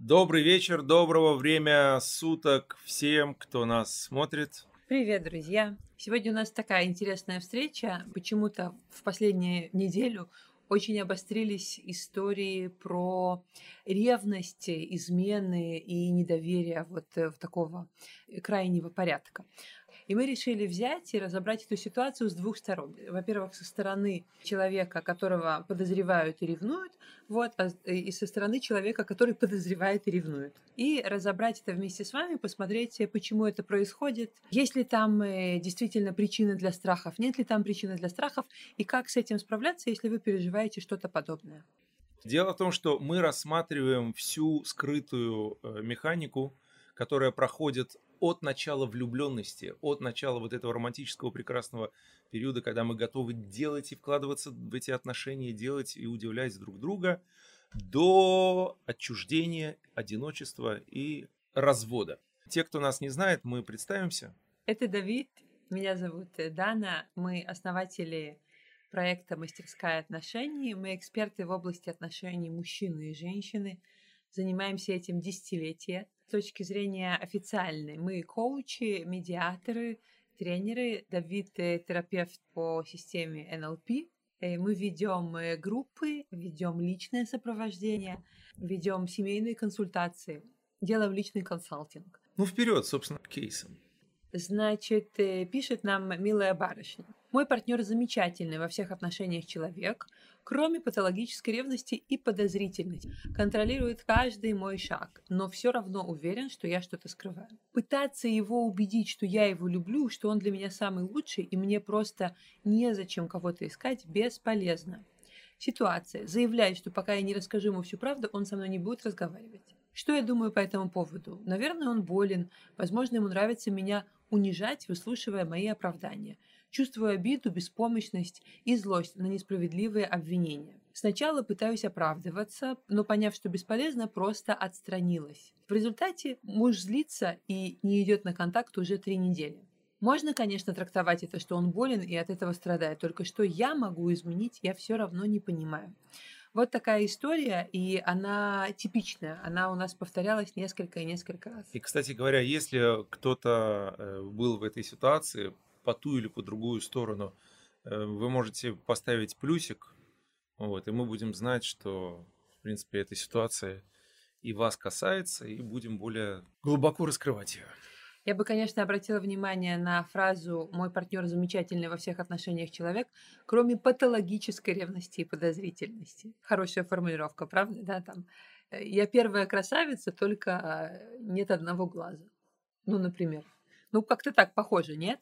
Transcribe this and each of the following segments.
Добрый вечер, доброго время суток всем, кто нас смотрит. Привет, друзья! Сегодня у нас такая интересная встреча. Почему-то в последнюю неделю очень обострились истории про ревность, измены и недоверие вот э, в такого крайнего порядка. И мы решили взять и разобрать эту ситуацию с двух сторон. Во-первых, со стороны человека, которого подозревают и ревнуют, вот, а и со стороны человека, который подозревает и ревнует. И разобрать это вместе с вами, посмотреть, почему это происходит, есть ли там э, действительно причины для страхов, нет ли там причины для страхов, и как с этим справляться, если вы переживаете что-то подобное. Дело в том, что мы рассматриваем всю скрытую э, механику, которая проходит от начала влюбленности, от начала вот этого романтического прекрасного периода, когда мы готовы делать и вкладываться в эти отношения, делать и удивлять друг друга, до отчуждения, одиночества и развода. Те, кто нас не знает, мы представимся. Это Давид, меня зовут Дана, мы основатели проекта «Мастерская отношений». Мы эксперты в области отношений мужчины и женщины. Занимаемся этим десятилетия с точки зрения официальной. Мы коучи, медиаторы, тренеры. Давид э, терапевт по системе НЛП. Э, мы ведем э, группы, ведем личное сопровождение, ведем семейные консультации, делаем личный консалтинг. Ну, вперед, собственно, к кейсам. Значит, пишет нам милая барышня. Мой партнер замечательный во всех отношениях человек, кроме патологической ревности и подозрительности. Контролирует каждый мой шаг, но все равно уверен, что я что-то скрываю. Пытаться его убедить, что я его люблю, что он для меня самый лучший, и мне просто незачем кого-то искать, бесполезно. Ситуация. Заявляет, что пока я не расскажу ему всю правду, он со мной не будет разговаривать. Что я думаю по этому поводу? Наверное, он болен. Возможно, ему нравится меня унижать, выслушивая мои оправдания – чувствую обиду, беспомощность и злость на несправедливые обвинения. Сначала пытаюсь оправдываться, но поняв, что бесполезно, просто отстранилась. В результате муж злится и не идет на контакт уже три недели. Можно, конечно, трактовать это, что он болен и от этого страдает, только что я могу изменить, я все равно не понимаю. Вот такая история, и она типичная. Она у нас повторялась несколько и несколько раз. И, кстати говоря, если кто-то э, был в этой ситуации, по ту или по другую сторону, э, вы можете поставить плюсик, вот, и мы будем знать, что, в принципе, эта ситуация и вас касается, и будем более глубоко раскрывать ее. Я бы, конечно, обратила внимание на фразу «мой партнер замечательный во всех отношениях человек, кроме патологической ревности и подозрительности». Хорошая формулировка, правда? Да, там э, «я первая красавица, только э, нет одного глаза». Ну, например. Ну, как-то так похоже, нет?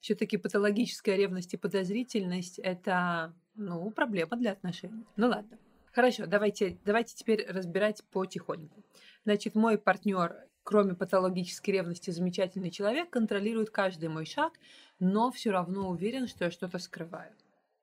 все-таки патологическая ревность и подозрительность – это, ну, проблема для отношений. Ну ладно. Хорошо, давайте, давайте теперь разбирать потихоньку. Значит, мой партнер, кроме патологической ревности, замечательный человек, контролирует каждый мой шаг, но все равно уверен, что я что-то скрываю.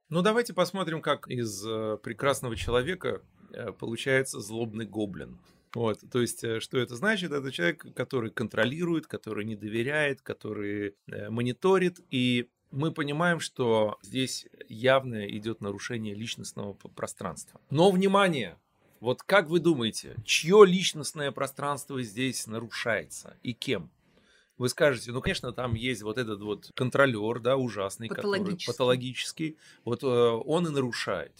Ну, давайте посмотрим, как из э, прекрасного человека э, получается злобный гоблин. Вот, то есть, э, что это значит? Это человек, который контролирует, который не доверяет, который мониторит, и мы понимаем, что здесь явно идет нарушение личностного пространства. Но внимание! Вот как вы думаете, чье личностное пространство здесь нарушается и кем? Вы скажете, ну, конечно, там есть вот этот вот контролер, да, ужасный, который патологический. Вот э, он и нарушает.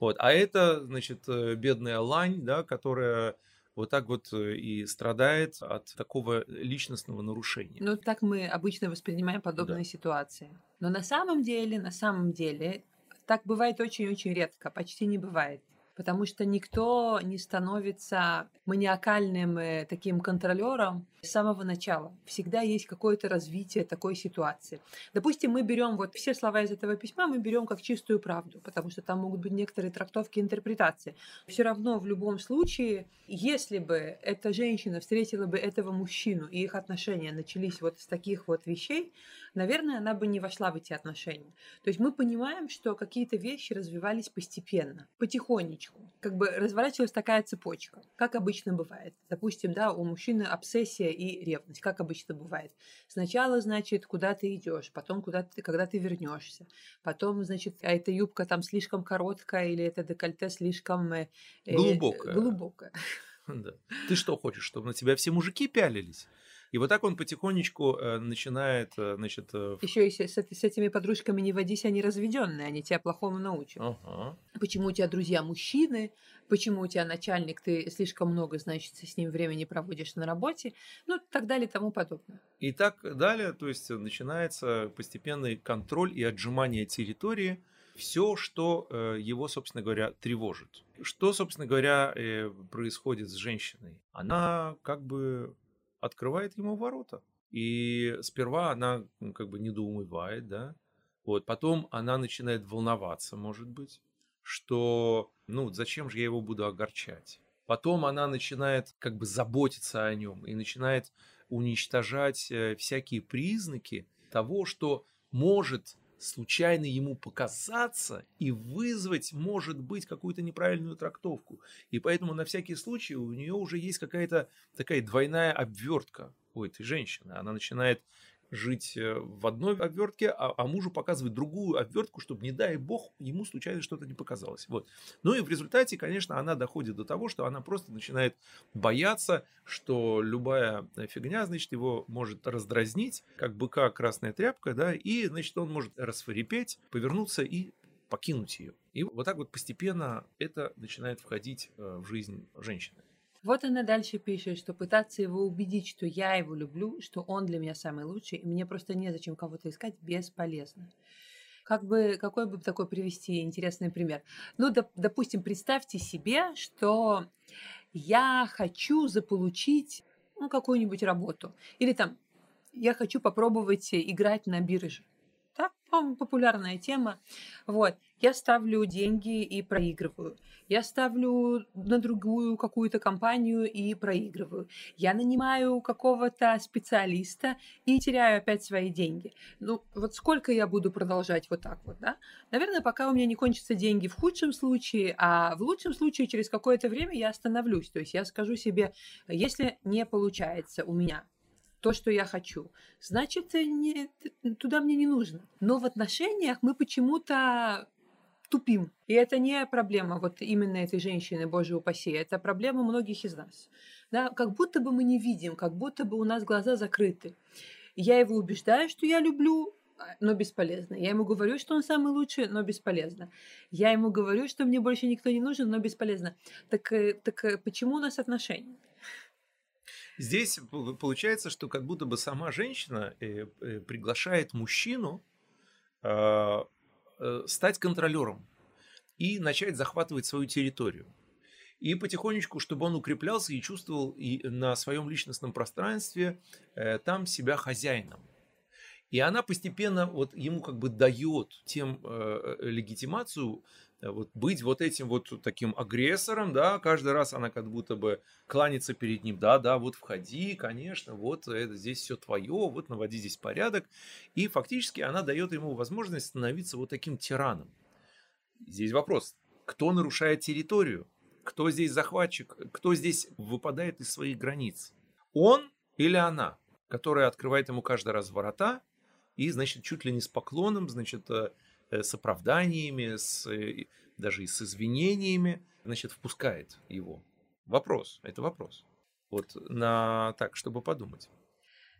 Вот. А это, значит, бедная лань, да, которая вот так вот э, и страдает от такого личностного нарушения. Ну, так мы обычно воспринимаем подобные да. ситуации. Но на самом деле, на самом деле, так бывает очень-очень редко, почти не бывает потому что никто не становится маниакальным э, таким контролером с самого начала. Всегда есть какое-то развитие такой ситуации. Допустим, мы берем вот все слова из этого письма, мы берем как чистую правду, потому что там могут быть некоторые трактовки, интерпретации. Все равно в любом случае, если бы эта женщина встретила бы этого мужчину, и их отношения начались вот с таких вот вещей, наверное, она бы не вошла в эти отношения. То есть мы понимаем, что какие-то вещи развивались постепенно, потихонечку. Как бы разворачивалась такая цепочка, как обычно бывает. Допустим, да, у мужчины обсессия и ревность, как обычно бывает. Сначала, значит, куда ты идешь, потом куда ты, когда ты вернешься, потом, значит, а эта юбка там слишком короткая или это декольте слишком э, глубокое. глубокое. Да. Ты что хочешь, чтобы на тебя все мужики пялились? И вот так он потихонечку э, начинает, э, значит... Э, Еще и с, с, с этими подружками не водись, они разведенные, они тебя плохому научат. Ага. Почему у тебя друзья мужчины, почему у тебя начальник, ты слишком много, значит, с ним времени проводишь на работе, ну, так далее и тому подобное. И так далее, то есть начинается постепенный контроль и отжимание территории, все, что его, собственно говоря, тревожит. Что, собственно говоря, происходит с женщиной? Она как бы открывает ему ворота. И сперва она ну, как бы недоумывает, да, вот, потом она начинает волноваться, может быть, что, ну, зачем же я его буду огорчать? Потом она начинает как бы заботиться о нем и начинает уничтожать э, всякие признаки того, что может случайно ему показаться и вызвать, может быть, какую-то неправильную трактовку. И поэтому на всякий случай у нее уже есть какая-то такая двойная обвертка у этой женщины. Она начинает жить э, в одной обвертке, а, а мужу показывать другую обвертку, чтобы, не дай бог, ему случайно что-то не показалось. Вот. Ну и в результате, конечно, она доходит до того, что она просто начинает бояться, что любая фигня, значит, его может раздразнить, как быка красная тряпка, да, и, значит, он может расфарипеть, повернуться и покинуть ее. И вот так вот постепенно это начинает входить э, в жизнь женщины. Вот она дальше пишет, что пытаться его убедить, что я его люблю, что он для меня самый лучший, и мне просто незачем кого-то искать, бесполезно. Как бы, какой бы такой привести интересный пример? Ну, доп, допустим, представьте себе, что я хочу заполучить ну, какую-нибудь работу. Или там, я хочу попробовать играть на бирже популярная тема. Вот. Я ставлю деньги и проигрываю. Я ставлю на другую какую-то компанию и проигрываю. Я нанимаю какого-то специалиста и теряю опять свои деньги. Ну, вот сколько я буду продолжать вот так вот, да? Наверное, пока у меня не кончатся деньги в худшем случае, а в лучшем случае через какое-то время я остановлюсь. То есть я скажу себе, если не получается у меня то, что я хочу, значит, не, туда мне не нужно. Но в отношениях мы почему-то тупим. И это не проблема вот именно этой женщины, боже упаси, это проблема многих из нас. Да? Как будто бы мы не видим, как будто бы у нас глаза закрыты. Я его убеждаю, что я люблю, но бесполезно. Я ему говорю, что он самый лучший, но бесполезно. Я ему говорю, что мне больше никто не нужен, но бесполезно. Так, э, так э, почему у нас отношения? Здесь получается, что как будто бы сама женщина э, э, приглашает мужчину а, э, стать контролером и начать захватывать свою территорию. И потихонечку, чтобы он укреплялся и чувствовал и на своем личностном пространстве там себя хозяином. И она постепенно вот ему как бы дает тем э, легитимацию вот быть вот этим вот таким агрессором, да, каждый раз она как будто бы кланится перед ним, да, да, вот входи, конечно, вот это здесь все твое, вот наводи здесь порядок, и фактически она дает ему возможность становиться вот таким тираном. Здесь вопрос, кто нарушает территорию, кто здесь захватчик, кто здесь выпадает из своих границ, он или она, которая открывает ему каждый раз ворота и, значит, чуть ли не с поклоном, значит, э, Э, с оправданиями, с, э, даже и с извинениями, значит, впускает его. Вопрос, это вопрос. Вот на так, чтобы подумать.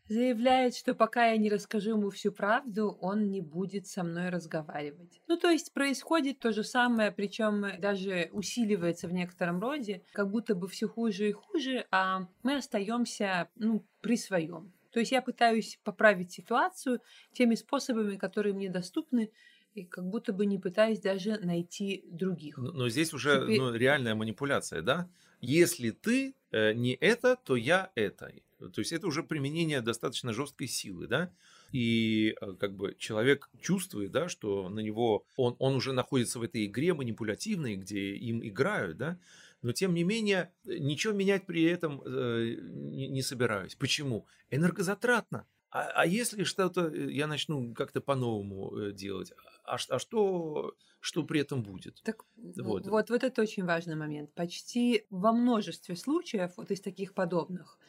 Заявляет, что пока я не расскажу ему всю правду, он не будет со мной разговаривать. Ну, то есть происходит то же самое, причем даже усиливается в некотором роде, как будто бы все хуже и хуже, а мы остаемся ну, при своем. То есть я пытаюсь поправить ситуацию теми способами, которые мне доступны, и как будто бы не пытаясь даже найти других. Но, но здесь уже Теперь... ну, реальная манипуляция, да? Если ты э, не это, то я это. То есть это уже применение достаточно жесткой силы, да? И э, как бы человек чувствует, да, что на него он, он уже находится в этой игре манипулятивной, где им играют, да? но тем не менее ничего менять при этом э, не, не собираюсь. Почему? Энергозатратно. А, а если что-то э, я начну как-то по-новому э, делать, а, а что, что при этом будет? Так вот. вот, вот это очень важный момент. Почти во множестве случаев, вот из таких подобных,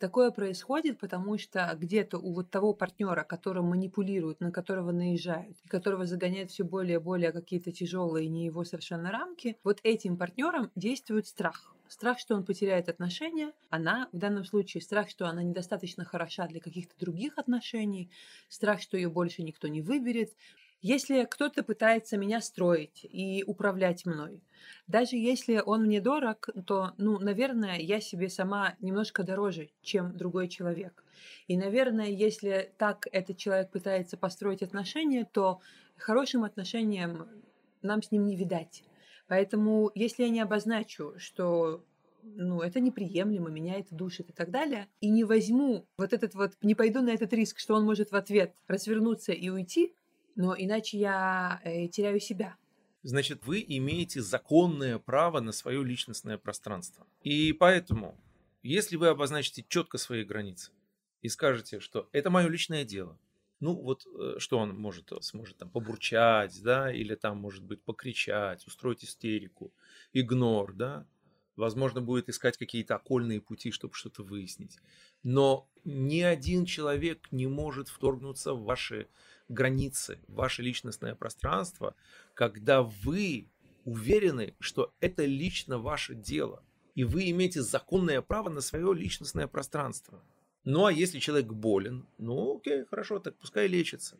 Такое происходит, потому что где-то у вот того партнера, которым манипулируют, на которого наезжают, которого загоняют все более и более какие-то тяжелые, не его совершенно рамки, вот этим партнерам действует страх. Страх, что он потеряет отношения, она в данном случае страх, что она недостаточно хороша для каких-то других отношений, страх, что ее больше никто не выберет, если кто-то пытается меня строить и управлять мной, даже если он мне дорог, то, ну, наверное, я себе сама немножко дороже, чем другой человек. И, наверное, если так этот человек пытается построить отношения, то хорошим отношениям нам с ним не видать. Поэтому, если я не обозначу, что ну, это неприемлемо, меня это душит и так далее, и не возьму вот этот вот, не пойду на этот риск, что он может в ответ развернуться и уйти, но иначе я э, теряю себя. Значит, вы имеете законное право на свое личностное пространство. И поэтому, если вы обозначите четко свои границы и скажете, что это мое личное дело, ну вот э, что он может, сможет там побурчать, да, или там может быть покричать, устроить истерику, игнор, да, возможно, будет искать какие-то окольные пути, чтобы что-то выяснить. Но ни один человек не может вторгнуться в ваши границы, ваше личностное пространство, когда вы уверены, что это лично ваше дело, и вы имеете законное право на свое личностное пространство. Ну а если человек болен, ну окей, хорошо, так пускай лечится.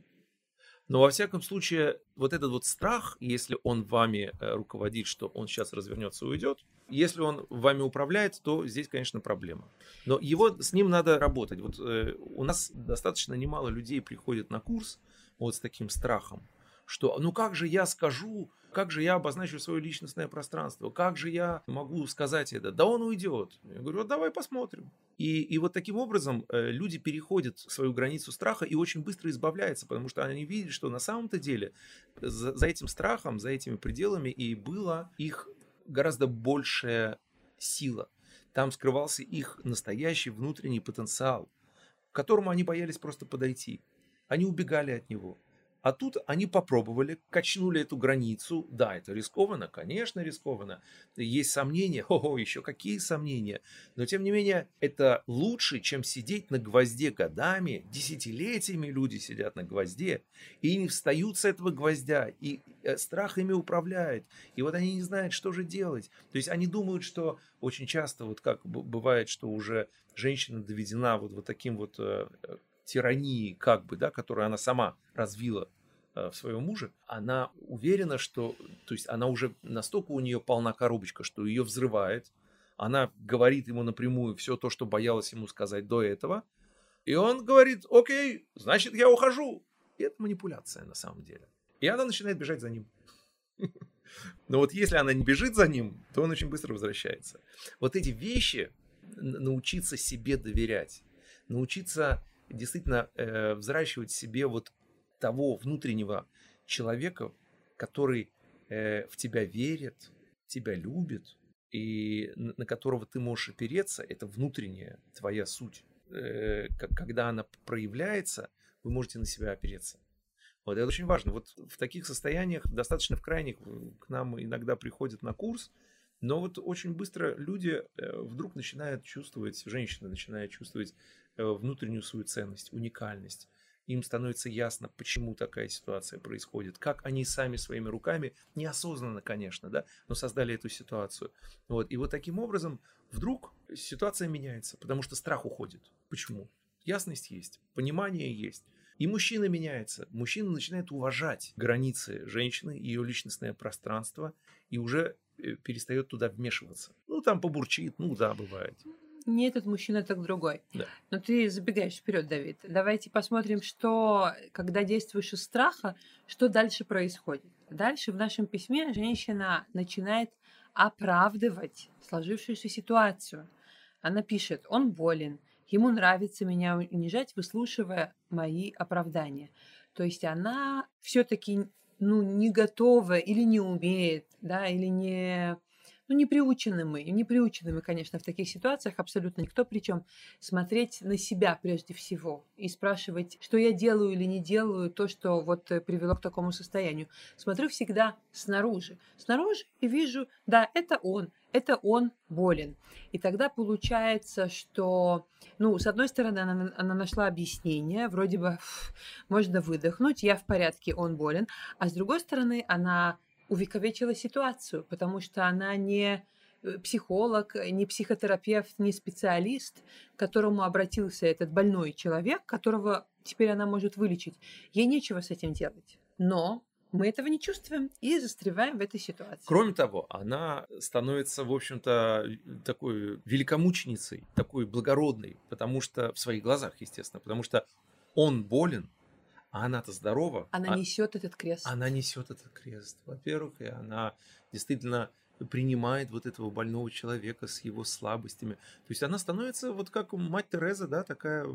Но во всяком случае, вот этот вот страх, если он вами э, руководит, что он сейчас развернется и уйдет, если он вами управляет, то здесь, конечно, проблема. Но его, с ним надо работать. Вот э, у нас достаточно немало людей приходит на курс, вот с таким страхом, что ну как же я скажу, как же я обозначу свое личностное пространство, как же я могу сказать это, да он уйдет. Я говорю, вот давай посмотрим. И, и вот таким образом э, люди переходят свою границу страха и очень быстро избавляются, потому что они видят, что на самом-то деле за, за этим страхом, за этими пределами и была их гораздо большая сила. Там скрывался их настоящий внутренний потенциал, к которому они боялись просто подойти. Они убегали от него. А тут они попробовали, качнули эту границу. Да, это рискованно, конечно, рискованно. Есть сомнения, ого, еще какие сомнения. Но тем не менее, это лучше, чем сидеть на гвозде годами, десятилетиями люди сидят на гвозде, и не встают с этого гвоздя, и э, страх ими управляет. И вот они не знают, что же делать. То есть они думают, что очень часто, вот как бывает, что уже женщина доведена вот, вот таким вот э, тирании, как бы, да, которую она сама развила э, в своем муже, она уверена, что, то есть она уже настолько у нее полна коробочка, что ее взрывает, она говорит ему напрямую все то, что боялась ему сказать до этого, и он говорит, окей, значит, я ухожу. И это манипуляция на самом деле. И она начинает бежать за ним. Но вот если она не бежит за ним, то он очень быстро возвращается. Вот эти вещи, научиться себе доверять, научиться действительно э, взращивать себе вот того внутреннего человека, который э, в тебя верит, тебя любит, и на, на которого ты можешь опереться, это внутренняя твоя суть. Э, когда она проявляется, вы можете на себя опереться. Вот это очень важно. Вот в таких состояниях, достаточно в крайних, к нам иногда приходят на курс, но вот очень быстро люди э, вдруг начинают чувствовать, женщины начинают чувствовать Э, внутреннюю свою ценность, уникальность. Им становится ясно, почему такая ситуация происходит, как они сами своими руками, неосознанно, конечно, да, но создали эту ситуацию. Вот. И вот таким образом вдруг ситуация меняется, потому что страх уходит. Почему? Ясность есть, понимание есть. И мужчина меняется. Мужчина начинает уважать границы женщины, ее личностное пространство, и уже э, перестает туда вмешиваться. Ну, там побурчит, ну да, бывает не этот мужчина, так другой. Да. Но ты забегаешь вперед, Давид. Давайте посмотрим, что, когда действуешь из страха, что дальше происходит. Дальше в нашем письме женщина начинает оправдывать сложившуюся ситуацию. Она пишет, он болен, ему нравится меня унижать, выслушивая мои оправдания. То есть она все-таки ну, не готова или не умеет, да, или не ну, не приучены мы, не приучены мы, конечно, в таких ситуациях абсолютно никто, причем смотреть на себя прежде всего и спрашивать, что я делаю или не делаю, то, что вот э, привело к такому состоянию. Смотрю всегда снаружи. Снаружи и вижу, да, это он, это он болен. И тогда получается, что, ну, с одной стороны, она, она нашла объяснение, вроде бы можно выдохнуть, я в порядке, он болен, а с другой стороны, она увековечила ситуацию, потому что она не э, психолог, не психотерапевт, не специалист, к которому обратился этот больной человек, которого теперь она может вылечить. Ей нечего с этим делать. Но мы этого не чувствуем и застреваем в этой ситуации. Кроме того, она становится, в общем-то, такой великомученицей, такой благородной, потому что в своих глазах, естественно, потому что он болен, а она-то здорова. Она а, несет этот крест. Она несет этот крест, во-первых, и она действительно принимает вот этого больного человека с его слабостями. То есть она становится вот как мать Тереза, да, такая...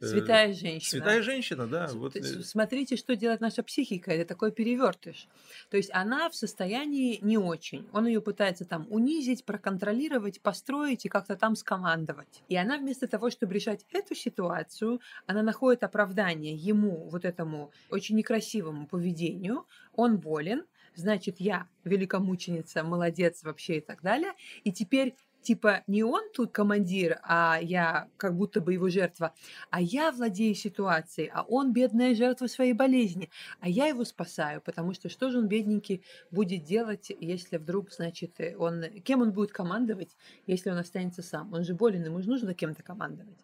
Э, святая женщина. Святая женщина, да. Вот. Э. Смотрите, что делает наша психика. Это такой перевертыш. То есть она в состоянии не очень. Он ее пытается там унизить, проконтролировать, построить и как-то там скомандовать. И она вместо того, чтобы решать эту ситуацию, она находит оправдание ему, вот этому очень некрасивому поведению. Он болен, значит, я великомученица, молодец вообще и так далее. И теперь типа не он тут командир, а я как будто бы его жертва, а я владею ситуацией, а он бедная жертва своей болезни, а я его спасаю, потому что что же он бедненький будет делать, если вдруг, значит, он, кем он будет командовать, если он останется сам? Он же болен, ему же нужно кем-то командовать.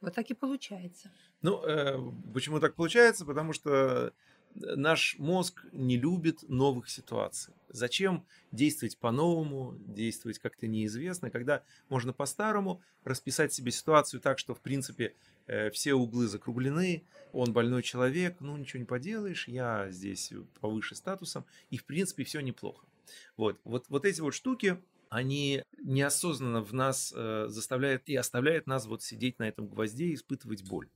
Вот так и получается. Ну, э, почему так получается? Потому что наш мозг не любит новых ситуаций. Зачем действовать по-новому, действовать как-то неизвестно, когда можно по-старому расписать себе ситуацию так, что, в принципе, э, все углы закруглены, он больной человек, ну ничего не поделаешь, я здесь повыше статусом, и, в принципе, все неплохо. Вот, вот, вот эти вот штуки, они неосознанно в нас э, заставляют и оставляют нас вот сидеть на этом гвозде и испытывать боль.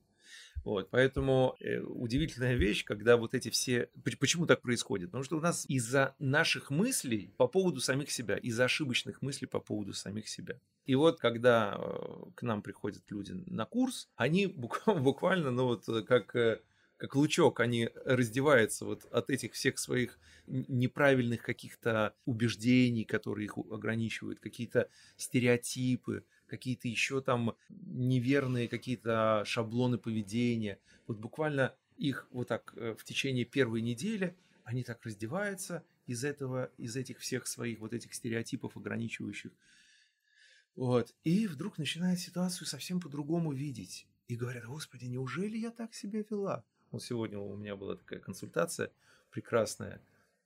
Вот, поэтому э, удивительная вещь, когда вот эти все... Почему так происходит? Потому что у нас из-за наших мыслей по поводу самих себя, из-за ошибочных мыслей по поводу самих себя. И вот когда э, к нам приходят люди на курс, они буквально, ну вот э, как э, как лучок, они раздеваются вот от этих всех своих неправильных каких-то убеждений, которые их ограничивают, какие-то стереотипы, какие-то еще там неверные какие-то шаблоны поведения. Вот буквально их вот так э, в течение первой недели они так раздеваются из этого, из этих всех своих вот этих стереотипов ограничивающих. Вот. И вдруг начинают ситуацию совсем по-другому видеть. И говорят, господи, неужели я так себя вела? Вот сегодня у меня была такая консультация прекрасная.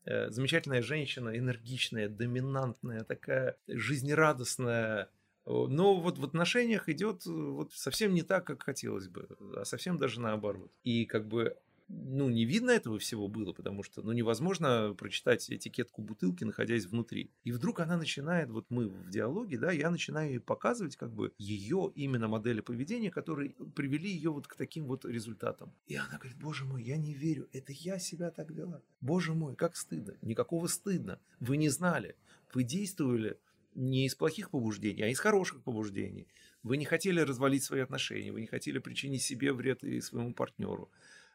Э, замечательная женщина, энергичная, доминантная, такая жизнерадостная, но вот в отношениях идет э, вот совсем не так, как хотелось бы, а совсем даже наоборот. И как бы ну, не видно этого всего было, потому что, ну, невозможно прочитать этикетку бутылки, находясь внутри. И вдруг она начинает, вот мы в диалоге, да, я начинаю ей показывать как бы ее именно модели поведения, которые привели ее вот к таким вот результатам. И она говорит, боже мой, я не верю, это я себя так вела. Боже мой, как стыдно. Никакого стыдно. Вы не знали. Вы действовали не из плохих побуждений, а из хороших побуждений. Вы не хотели развалить свои отношения, вы не хотели причинить себе вред и своему партнеру.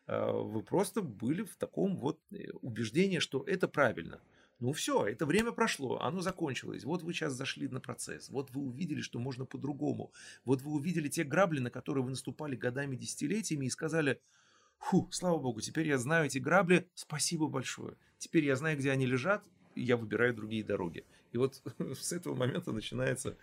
А, вы просто были в таком вот э, убеждении, что это правильно. Ну все, это время прошло, оно закончилось. Вот вы сейчас зашли на процесс. Вот вы увидели, что можно по-другому. Вот вы увидели те грабли, на которые вы наступали годами, десятилетиями и сказали, фу, слава богу, теперь я знаю эти грабли, спасибо большое. Теперь я знаю, где они лежат, и я выбираю другие дороги. И вот с этого момента начинается,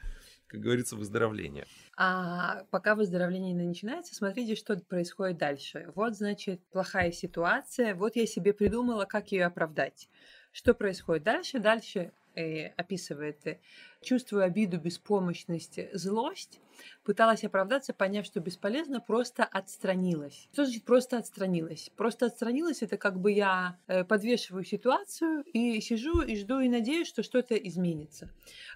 как говорится, выздоровление. А пока выздоровление не начинается, смотрите, что происходит дальше. Вот, значит, плохая ситуация, вот я себе придумала, как ее оправдать. Что происходит дальше? Дальше э, описывает, э, чувствую обиду, беспомощность, злость, пыталась оправдаться, поняв, что бесполезно, просто отстранилась. Что значит просто отстранилась? Просто отстранилась это как бы я э, подвешиваю ситуацию и сижу и жду и надеюсь, что что-то изменится.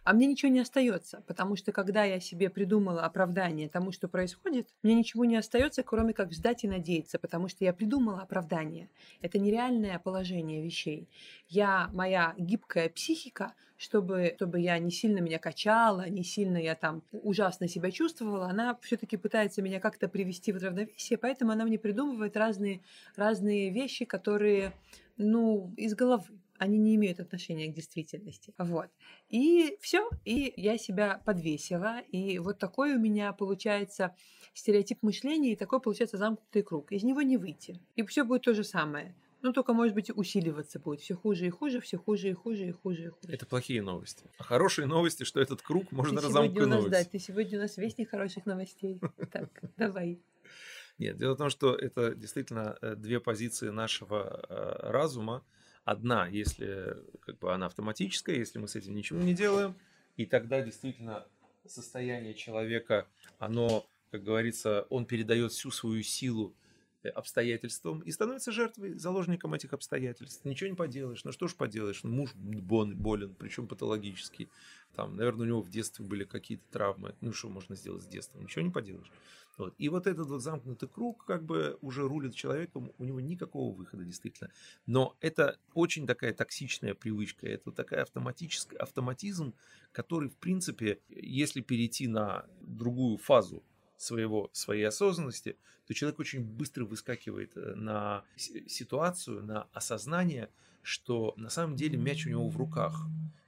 А мне ничего не остается, потому что когда я себе придумала оправдание тому, что происходит, мне ничего не остается, кроме как ждать и надеяться, потому что я придумала оправдание. Это нереальное положение вещей. Я, моя гибкая психика, чтобы, чтобы я не сильно меня качала, не сильно я там ужасно себя чувствовала, она все-таки пытается меня как-то привести в равновесие, поэтому она мне придумывает разные, разные вещи, которые, ну, из головы. они не имеют отношения к действительности. Вот. И все, и я себя подвесила, и вот такой у меня получается стереотип мышления, и такой получается замкнутый круг. Из него не выйти. И все будет то же самое. Ну, только, может быть, усиливаться будет. Все хуже и хуже, все хуже и хуже и хуже и хуже. Это плохие новости. А хорошие новости, что этот круг можно ты разомкнуть. сегодня у нас, да, ты сегодня у нас вестник хороших новостей. Так, давай. Нет, дело в том, что это действительно э, две позиции нашего э, разума. Одна, если как бы она автоматическая, если мы с этим ничего не делаем, и тогда действительно состояние человека, оно, как говорится, он передает всю свою силу Э, обстоятельствам и становится жертвой, заложником этих обстоятельств. Ничего не поделаешь. Ну что ж поделаешь? Ну, муж болен, причем патологический. Там, наверное, у него в детстве были какие-то травмы. Ну что можно сделать с детства? Ничего не поделаешь. Вот. И вот этот вот замкнутый круг как бы уже рулит человеком, у него никакого выхода действительно. Но это очень такая токсичная привычка, это такая автоматическая автоматизм, который в принципе, если перейти на другую фазу своего, своей осознанности, то человек очень быстро выскакивает э, на ситуацию, на осознание, что на самом деле мяч у него в руках.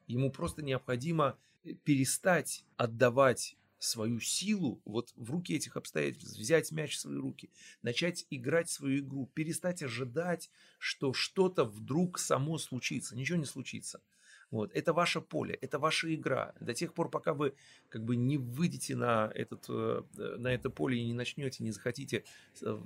Ему просто необходимо э, перестать отдавать свою силу вот в руки этих обстоятельств, взять мяч в свои руки, начать играть свою игру, перестать ожидать, что что-то вдруг само случится. Ничего не случится. Вот. Это ваше поле, это ваша игра. До тех пор, пока вы как бы не выйдете на, этот, э, на это поле и не начнете, не захотите э,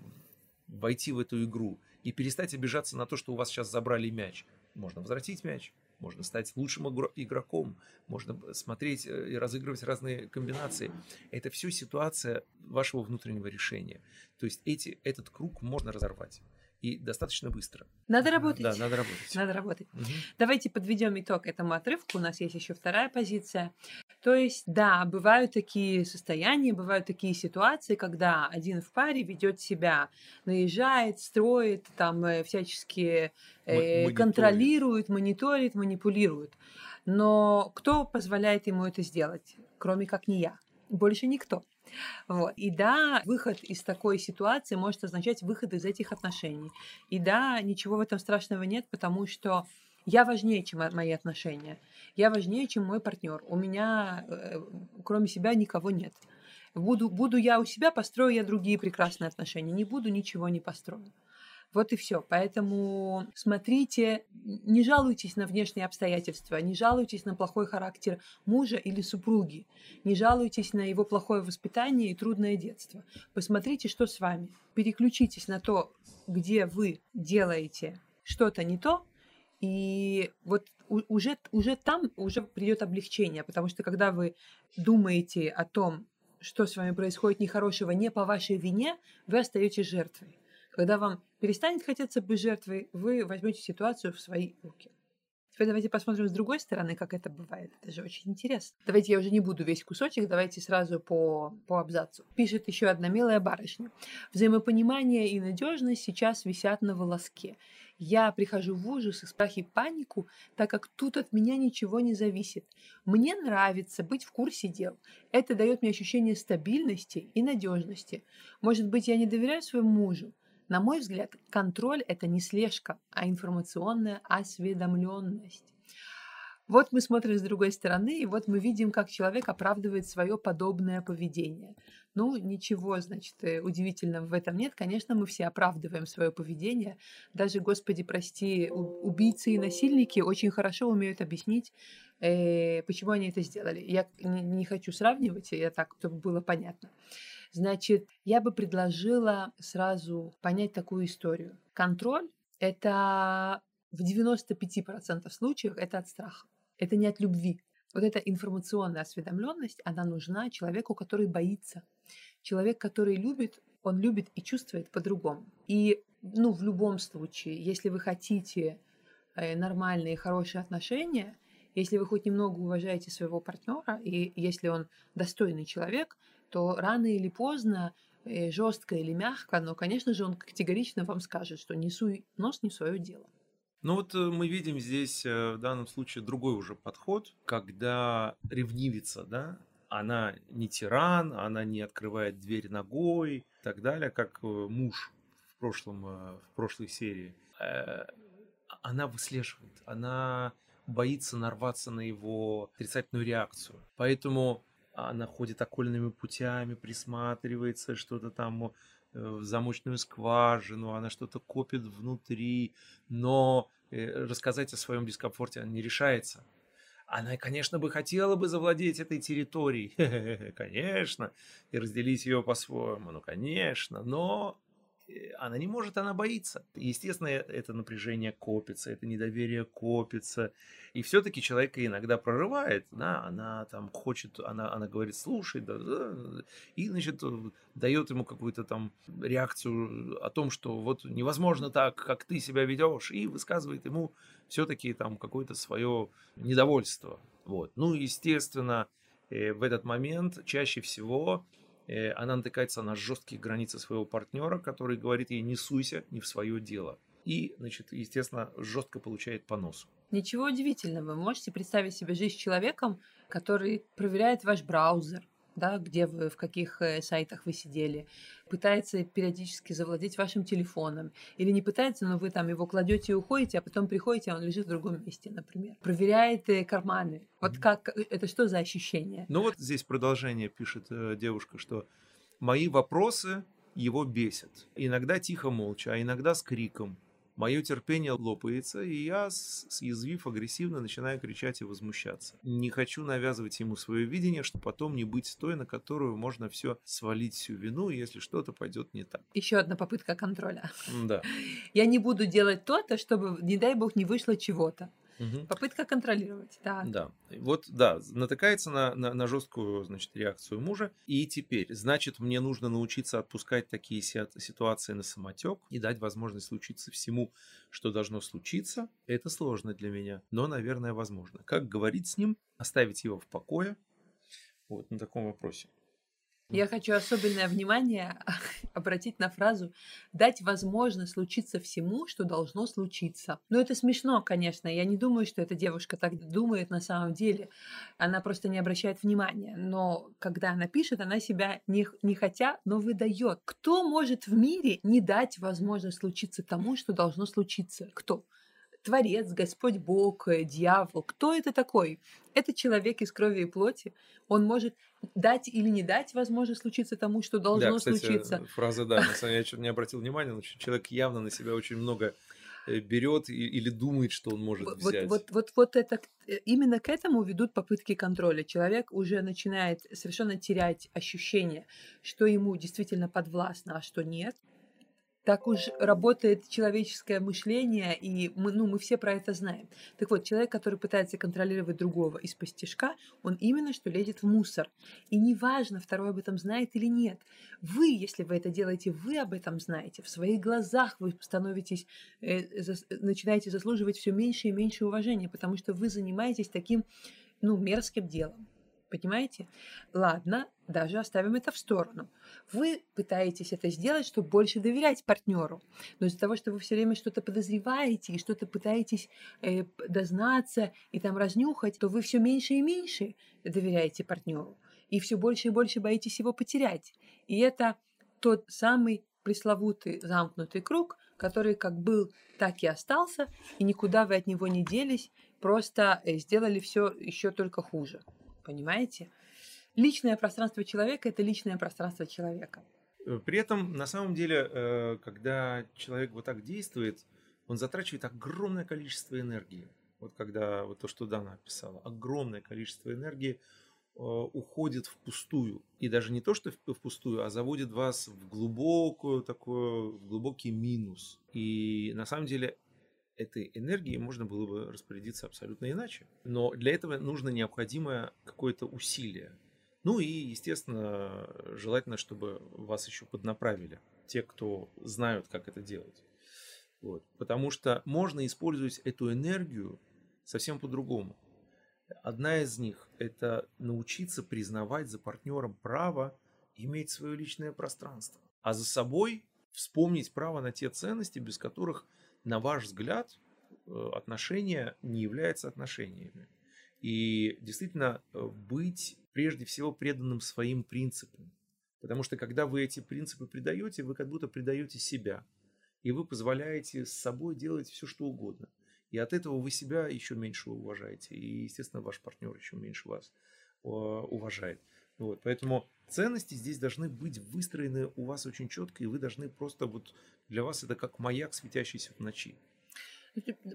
войти в эту игру и перестать обижаться на то, что у вас сейчас забрали мяч. Можно возвратить мяч, можно стать лучшим игроком, можно смотреть э, и разыгрывать разные комбинации. Это все ситуация вашего внутреннего решения. То есть эти, этот круг можно разорвать и достаточно быстро. Надо работать. Да, надо работать. Надо работать. Угу. Давайте подведем итог этому отрывку. У нас есть еще вторая позиция. То есть, да, бывают такие состояния, бывают такие ситуации, когда один в паре ведет себя, наезжает, строит, там э, всячески э, контролирует, мониторит, манипулирует. Но кто позволяет ему это сделать, кроме как не я? Больше никто. Вот. И да, выход из такой ситуации может означать выход из этих отношений. И да, ничего в этом страшного нет, потому что я важнее, чем мои отношения. Я важнее, чем мой партнер. У меня, э, кроме себя, никого нет. Буду, буду я у себя, построю я другие прекрасные отношения. Не буду, ничего не построю. Вот и все. Поэтому смотрите, не жалуйтесь на внешние обстоятельства, не жалуйтесь на плохой характер мужа или супруги, не жалуйтесь на его плохое воспитание и трудное детство. Посмотрите, что с вами. Переключитесь на то, где вы делаете что-то не то, и вот уже, уже там уже придет облегчение, потому что когда вы думаете о том, что с вами происходит нехорошего не по вашей вине, вы остаетесь жертвой. Когда вам перестанет хотеться быть жертвой, вы возьмете ситуацию в свои руки. Теперь давайте посмотрим с другой стороны, как это бывает. Это же очень интересно. Давайте я уже не буду весь кусочек, давайте сразу по, по абзацу. Пишет еще одна милая барышня. Взаимопонимание и надежность сейчас висят на волоске. Я прихожу в ужас и страх и панику, так как тут от меня ничего не зависит. Мне нравится быть в курсе дел. Это дает мне ощущение стабильности и надежности. Может быть, я не доверяю своему мужу, на мой взгляд, контроль – это не слежка, а информационная осведомленность. Вот мы смотрим с другой стороны, и вот мы видим, как человек оправдывает свое подобное поведение. Ну, ничего, значит, э, удивительного в этом нет. Конечно, мы все оправдываем свое поведение. Даже, Господи, прости, убийцы и насильники очень хорошо умеют объяснить, э, почему они это сделали. Я не, хочу сравнивать, я так, чтобы было понятно. Значит, я бы предложила сразу понять такую историю. Контроль – это в 95% случаев это от страха. Это не от любви. Вот эта информационная осведомленность, она нужна человеку, который боится. Человек, который любит, он любит и чувствует по-другому. И ну, в любом случае, если вы хотите э, нормальные, хорошие отношения, если вы хоть немного уважаете своего партнера, и если он достойный человек, то рано или поздно, э, жестко или мягко, но, конечно же, он категорично вам скажет, что не суй нос не свое дело. Ну вот э, мы видим здесь э, в данном случае другой уже подход, когда ревнивица, да, она не тиран, она не открывает дверь ногой и так далее, как муж в, прошлом, в прошлой серии. она выслеживает, она боится нарваться на его отрицательную реакцию. Поэтому она ходит окольными путями, присматривается, что-то там э, в замочную скважину, она что-то копит внутри, но э, рассказать о своем дискомфорте она не решается. Она, конечно, бы хотела бы завладеть этой территорией, конечно, и разделить ее по-своему, ну, конечно, но она не может, она боится. Естественно, э, это напряжение копится, это недоверие копится. И все-таки человека иногда прорывает, да, она там хочет, она, она говорит, слушай, да, да, и, значит, э, дает ему какую-то там реакцию о том, что вот невозможно так, как ты себя ведешь, и высказывает ему все-таки там какое-то свое недовольство. Вот. Ну, естественно, в этот момент чаще всего Э, она натыкается на жесткие границы своего партнера, который говорит ей «не суйся, не в свое дело». И, значит, естественно, жестко получает по носу. Ничего удивительного. Вы можете представить себе жизнь с человеком, который проверяет ваш браузер, да, где вы, в каких э, сайтах вы сидели, пытается периодически завладеть вашим телефоном, или не пытается, но вы там его кладете и уходите, а потом приходите, а он лежит в другом месте, например. Проверяет э, карманы. Вот как, э, это что за ощущение? Ну вот здесь продолжение пишет девушка, что мои вопросы его бесят. Иногда тихо молча, а иногда с криком. Мое терпение лопается, и я, съязвив агрессивно, начинаю кричать и возмущаться. Не хочу навязывать ему свое видение, чтобы потом не быть той, на которую можно все свалить всю вину, если что-то пойдет не так. Еще одна попытка контроля. Да. Я не буду делать то-то, чтобы, не дай бог, не вышло чего-то. Угу. Попытка контролировать, так. Да. Вот, да, натыкается на, на, на жесткую, значит, реакцию мужа. И теперь, значит, мне нужно научиться отпускать такие ситуации на самотек и дать возможность случиться всему, что должно случиться. Это сложно для меня, но, наверное, возможно. Как говорить с ним, оставить его в покое? Вот на таком вопросе. Я хочу особенное внимание обратить на фразу «дать возможность случиться всему, что должно случиться». Ну, это смешно, конечно. Я не думаю, что эта девушка так думает на самом деле. Она просто не обращает внимания. Но когда она пишет, она себя не, не хотя, но выдает. Кто может в мире не дать возможность случиться тому, что должно случиться? Кто? Творец, Господь Бог, э, дьявол. Кто это такой? Это человек из крови и плоти. Он может дать или не дать возможность случиться тому, что должно да, кстати, случиться. Фраза, да, на самом деле, я что-то не обратил внимания, но человек явно на себя очень много э, берет или думает, что он может вот, взять. Вот, вот, вот это э, именно к этому ведут попытки контроля. Человек уже начинает совершенно терять ощущение, что ему действительно подвластно, а что нет так уж работает человеческое мышление, и мы, ну, мы все про это знаем. Так вот, человек, который пытается контролировать другого из постижка, он именно что лезет в мусор. И неважно, второй об этом знает или нет. Вы, если вы это делаете, вы об этом знаете. В своих глазах вы становитесь, э, за, начинаете заслуживать все меньше и меньше уважения, потому что вы занимаетесь таким, ну, мерзким делом. Понимаете? Ладно, даже оставим это в сторону. Вы пытаетесь это сделать, чтобы больше доверять партнеру. Но из-за того, что вы все время что-то подозреваете и что-то пытаетесь э, дознаться и там разнюхать, то вы все меньше и меньше доверяете партнеру. И все больше и больше боитесь его потерять. И это тот самый пресловутый замкнутый круг, который как был, так и остался, и никуда вы от него не делись, просто э, сделали все еще только хуже. Понимаете? Личное пространство человека – это личное пространство человека. Э, при этом, на самом деле, э, когда человек вот так действует, он затрачивает огромное количество энергии. Вот когда вот то, что Дана описала, огромное количество энергии э, уходит впустую. И даже не то, что впустую, а заводит вас в глубокую такую, в глубокий минус. И на самом деле этой энергией можно было бы распорядиться абсолютно иначе. Но для этого нужно необходимое какое-то усилие. Ну и, естественно, желательно, чтобы вас еще поднаправили. Те, кто знают, как это делать. Вот. Потому что можно использовать эту энергию совсем по-другому. Одна из них – это научиться признавать за партнером право иметь свое личное пространство, а за собой вспомнить право на те ценности, без которых на ваш взгляд, э, отношения не являются отношениями. И действительно э, быть прежде всего преданным своим принципам. Потому что когда вы эти принципы предаете, вы как будто предаете себя. И вы позволяете с собой делать все, что угодно. И от этого вы себя еще меньше уважаете. И, естественно, ваш партнер еще меньше вас уважает. Вот, поэтому ценности здесь должны быть выстроены у вас очень четко, и вы должны просто вот для вас это как маяк, светящийся в ночи.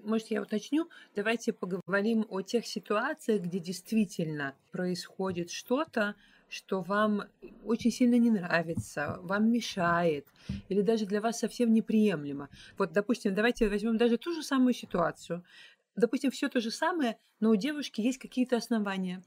Может, я уточню? Давайте поговорим о тех ситуациях, где действительно происходит что-то, что вам очень сильно не нравится, вам мешает, или даже для вас совсем неприемлемо. Вот, допустим, давайте возьмем даже ту же самую ситуацию. Допустим, все то же самое, но у девушки есть какие-то основания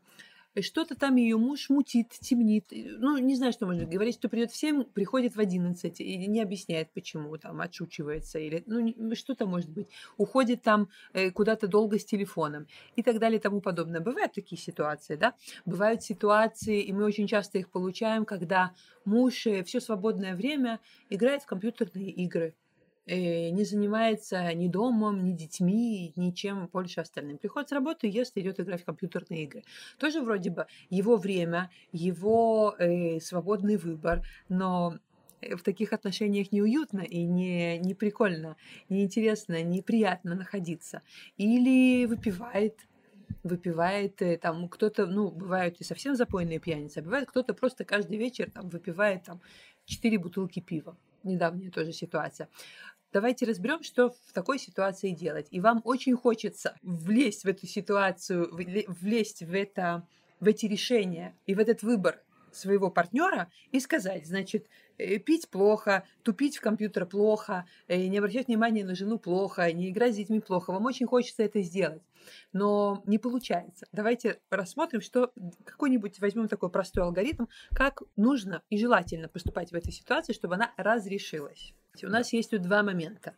что-то там ее муж мутит, темнит. Ну, не знаю, что можно говорить, что придет в 7, приходит в 11 и не объясняет, почему, там, отшучивается или, ну, что-то может быть. Уходит там э, куда-то долго с телефоном и так далее и тому подобное. Бывают такие ситуации, да? Бывают ситуации, и мы очень часто их получаем, когда муж э, все свободное время играет в компьютерные игры не занимается ни домом, ни детьми, ничем больше остальным. Приходит с работы, ест, идет играть в компьютерные игры. Тоже вроде бы его время, его э, свободный выбор, но в таких отношениях неуютно и не, не прикольно, не интересно, неприятно находиться. Или выпивает, выпивает, э, там кто-то, ну, бывают и совсем запойные пьяницы, а бывает кто-то просто каждый вечер там выпивает там четыре бутылки пива недавняя тоже ситуация. Давайте разберем, что в такой ситуации делать. И вам очень хочется влезть в эту ситуацию, влезть в, это, в эти решения и в этот выбор своего партнера и сказать, значит, пить плохо, тупить в компьютер плохо, э, не обращать внимания на жену плохо, не играть с детьми плохо. Вам очень хочется это сделать, но не получается. Давайте рассмотрим, что какой-нибудь возьмем такой простой алгоритм, как нужно и желательно поступать в этой ситуации, чтобы она разрешилась. У нас есть тут два момента.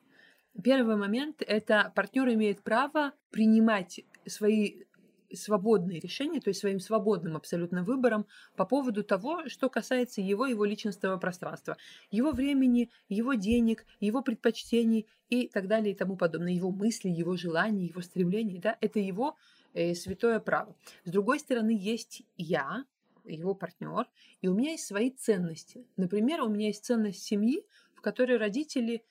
Первый момент – это партнер имеет право принимать свои свободные решения, то есть своим свободным абсолютно выбором по поводу того, что касается его, его личностного пространства, его времени, его денег, его предпочтений и так далее и тому подобное, его мысли, его желания, его стремления, да, это его э, святое право. С другой стороны, есть я, его партнер, и у меня есть свои ценности. Например, у меня есть ценность семьи, которой родители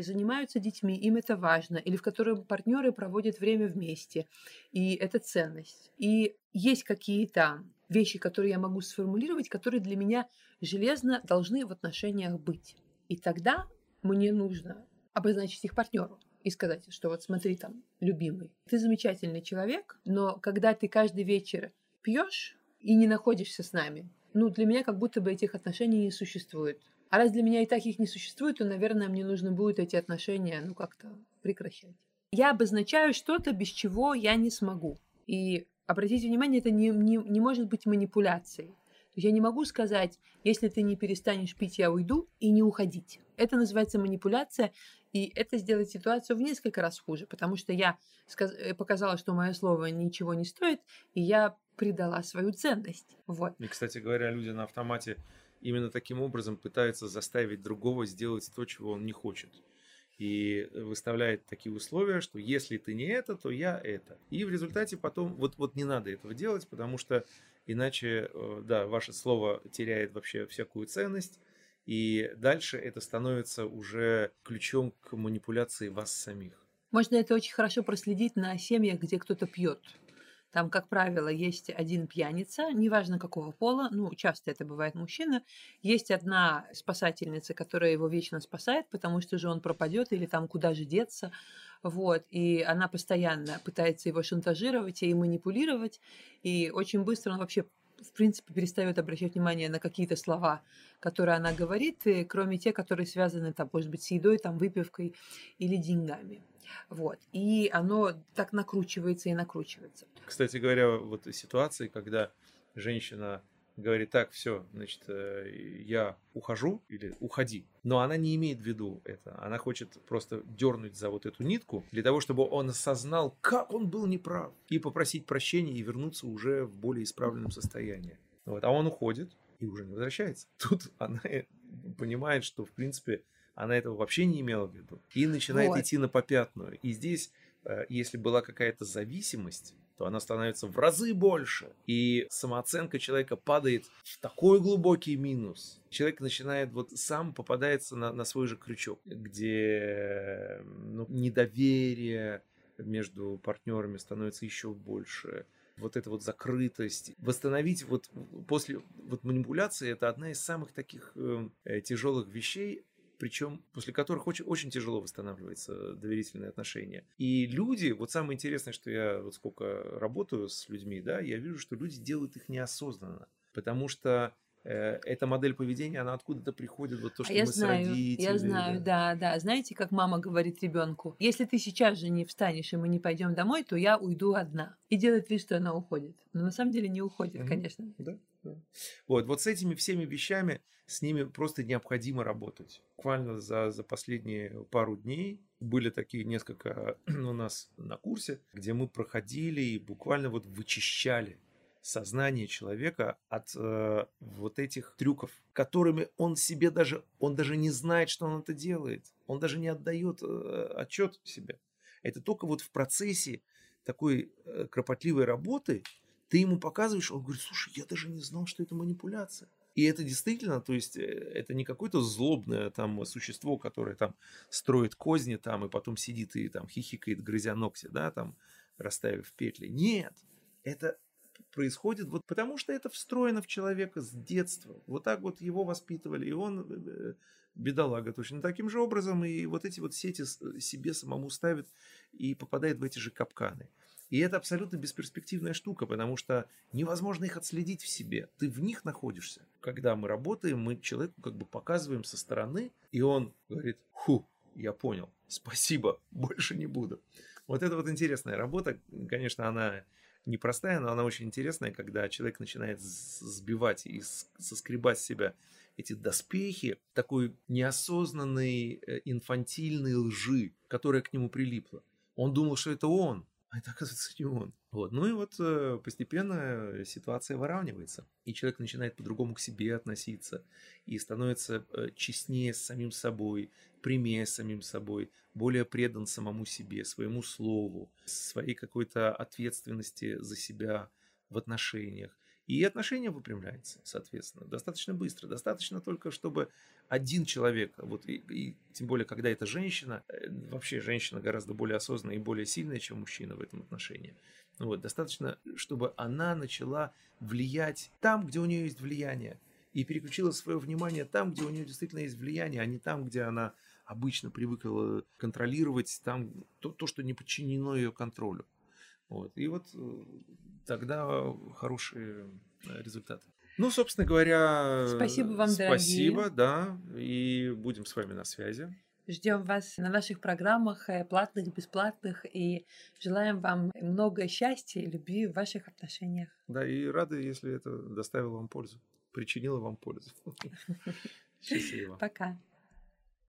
занимаются детьми, им это важно, или в котором партнеры проводят время вместе, и это ценность. И есть какие-то вещи, которые я могу сформулировать, которые для меня железно должны в отношениях быть. И тогда мне нужно обозначить их партнеру и сказать, что вот смотри там, любимый, ты замечательный человек, но когда ты каждый вечер пьешь и не находишься с нами, ну, для меня как будто бы этих отношений не существует. А раз для меня и так их не существует, то, наверное, мне нужно будет эти отношения, ну, как-то прекращать. Я обозначаю что-то, без чего я не смогу. И обратите внимание, это не, не, не может быть манипуляцией. Я не могу сказать, если ты не перестанешь пить, я уйду, и не уходить. Это называется манипуляция, и это сделает ситуацию в несколько раз хуже, потому что я сказ- э, показала, что мое слово ничего не стоит, и я придала свою ценность. Вот. И, кстати говоря, люди на автомате именно таким образом пытается заставить другого сделать то, чего он не хочет. И выставляет такие условия, что если ты не это, то я это. И в результате потом вот, вот не надо этого делать, потому что иначе, э, да, ваше слово теряет вообще всякую ценность, и дальше это становится уже ключом к манипуляции вас самих. Можно это очень хорошо проследить на семьях, где кто-то пьет. Там, как правило, есть один пьяница, неважно какого пола, ну, часто это бывает мужчина. Есть одна спасательница, которая его вечно спасает, потому что же он пропадет или там куда же деться. Вот, и она постоянно пытается его шантажировать и манипулировать, и очень быстро он вообще в принципе, перестает обращать внимание на какие-то слова, которые она говорит, и кроме тех, которые связаны, там, может быть, с едой, там, выпивкой или деньгами. Вот. И оно так накручивается и накручивается. Кстати говоря, вот ситуации, когда женщина говорит, так, все, значит, э, я ухожу или уходи. Но она не имеет в виду это. Она хочет просто дернуть за вот эту нитку для того, чтобы он осознал, как он был неправ, и попросить прощения и вернуться уже в более исправленном состоянии. Вот. А он уходит и уже не возвращается. Тут она понимает, что, в принципе, она этого вообще не имела в виду. И начинает вот. идти на попятную. И здесь, э, если была какая-то зависимость, то она становится в разы больше. И самооценка человека падает в такой глубокий минус. Человек начинает вот сам попадается на, на свой же крючок, где ну, недоверие, между партнерами становится еще больше. Вот эта вот закрытость. Восстановить вот после вот манипуляции это одна из самых таких э, тяжелых вещей, причем после которых очень, очень тяжело восстанавливаются доверительные отношения. И люди, вот самое интересное, что я вот сколько работаю с людьми, да, я вижу, что люди делают их неосознанно, потому что эта модель поведения, она откуда-то приходит, вот то, а что я мы знаю, с родителями. Я знаю, да. да, да. Знаете, как мама говорит ребенку, если ты сейчас же не встанешь и мы не пойдем домой, то я уйду одна. И делает вид, что она уходит. Но на самом деле не уходит, угу. конечно. Да, да. Вот, вот с этими всеми вещами, с ними просто необходимо работать. Буквально за, за последние пару дней были такие несколько у нас на курсе, где мы проходили и буквально вот вычищали сознание человека от э, вот этих трюков, которыми он себе даже, он даже не знает, что он это делает. Он даже не отдает э, отчет себе. Это только вот в процессе такой э, кропотливой работы ты ему показываешь, он говорит, слушай, я даже не знал, что это манипуляция. И это действительно, то есть э, это не какое-то злобное там существо, которое там строит козни там и потом сидит и там хихикает, грызя ногти, да, там расставив петли. Нет, это происходит вот потому, что это встроено в человека с детства. Вот так вот его воспитывали, и он э, бедолага точно таким же образом, и вот эти вот сети себе самому ставит и попадает в эти же капканы. И это абсолютно бесперспективная штука, потому что невозможно их отследить в себе. Ты в них находишься. Когда мы работаем, мы человеку как бы показываем со стороны, и он говорит, ху, я понял, спасибо, больше не буду. Вот это вот интересная работа, конечно, она непростая, но она очень интересная, когда человек начинает сбивать и соскребать с себя эти доспехи такой неосознанной э, инфантильной лжи, которая к нему прилипла. Он думал, что это он, а это, оказывается, не он. Вот. Ну и вот э, постепенно ситуация выравнивается, и человек начинает по-другому к себе относиться, и становится э, честнее с самим собой, прямее с самим собой, более предан самому себе, своему слову, своей какой-то ответственности за себя в отношениях. И отношения выпрямляются, соответственно, достаточно быстро. Достаточно только, чтобы один человек, вот и, и тем более, когда это женщина, э, вообще женщина гораздо более осознанная и более сильная, чем мужчина в этом отношении. Вот, достаточно, чтобы она начала влиять там, где у нее есть влияние, и переключила свое внимание там, где у нее действительно есть влияние, а не там, где она обычно привыкла контролировать, там то, то что не подчинено ее контролю. Вот. И вот э, тогда хорошие э, результаты. Ну, собственно говоря, спасибо вам, спасибо, дорогие. да, и будем с вами на связи. Ждем вас на наших программах, э, платных, бесплатных, и желаем вам много счастья и любви в ваших отношениях. Да, и рады, если это доставило вам пользу, причинило вам пользу. Счастливо. Пока.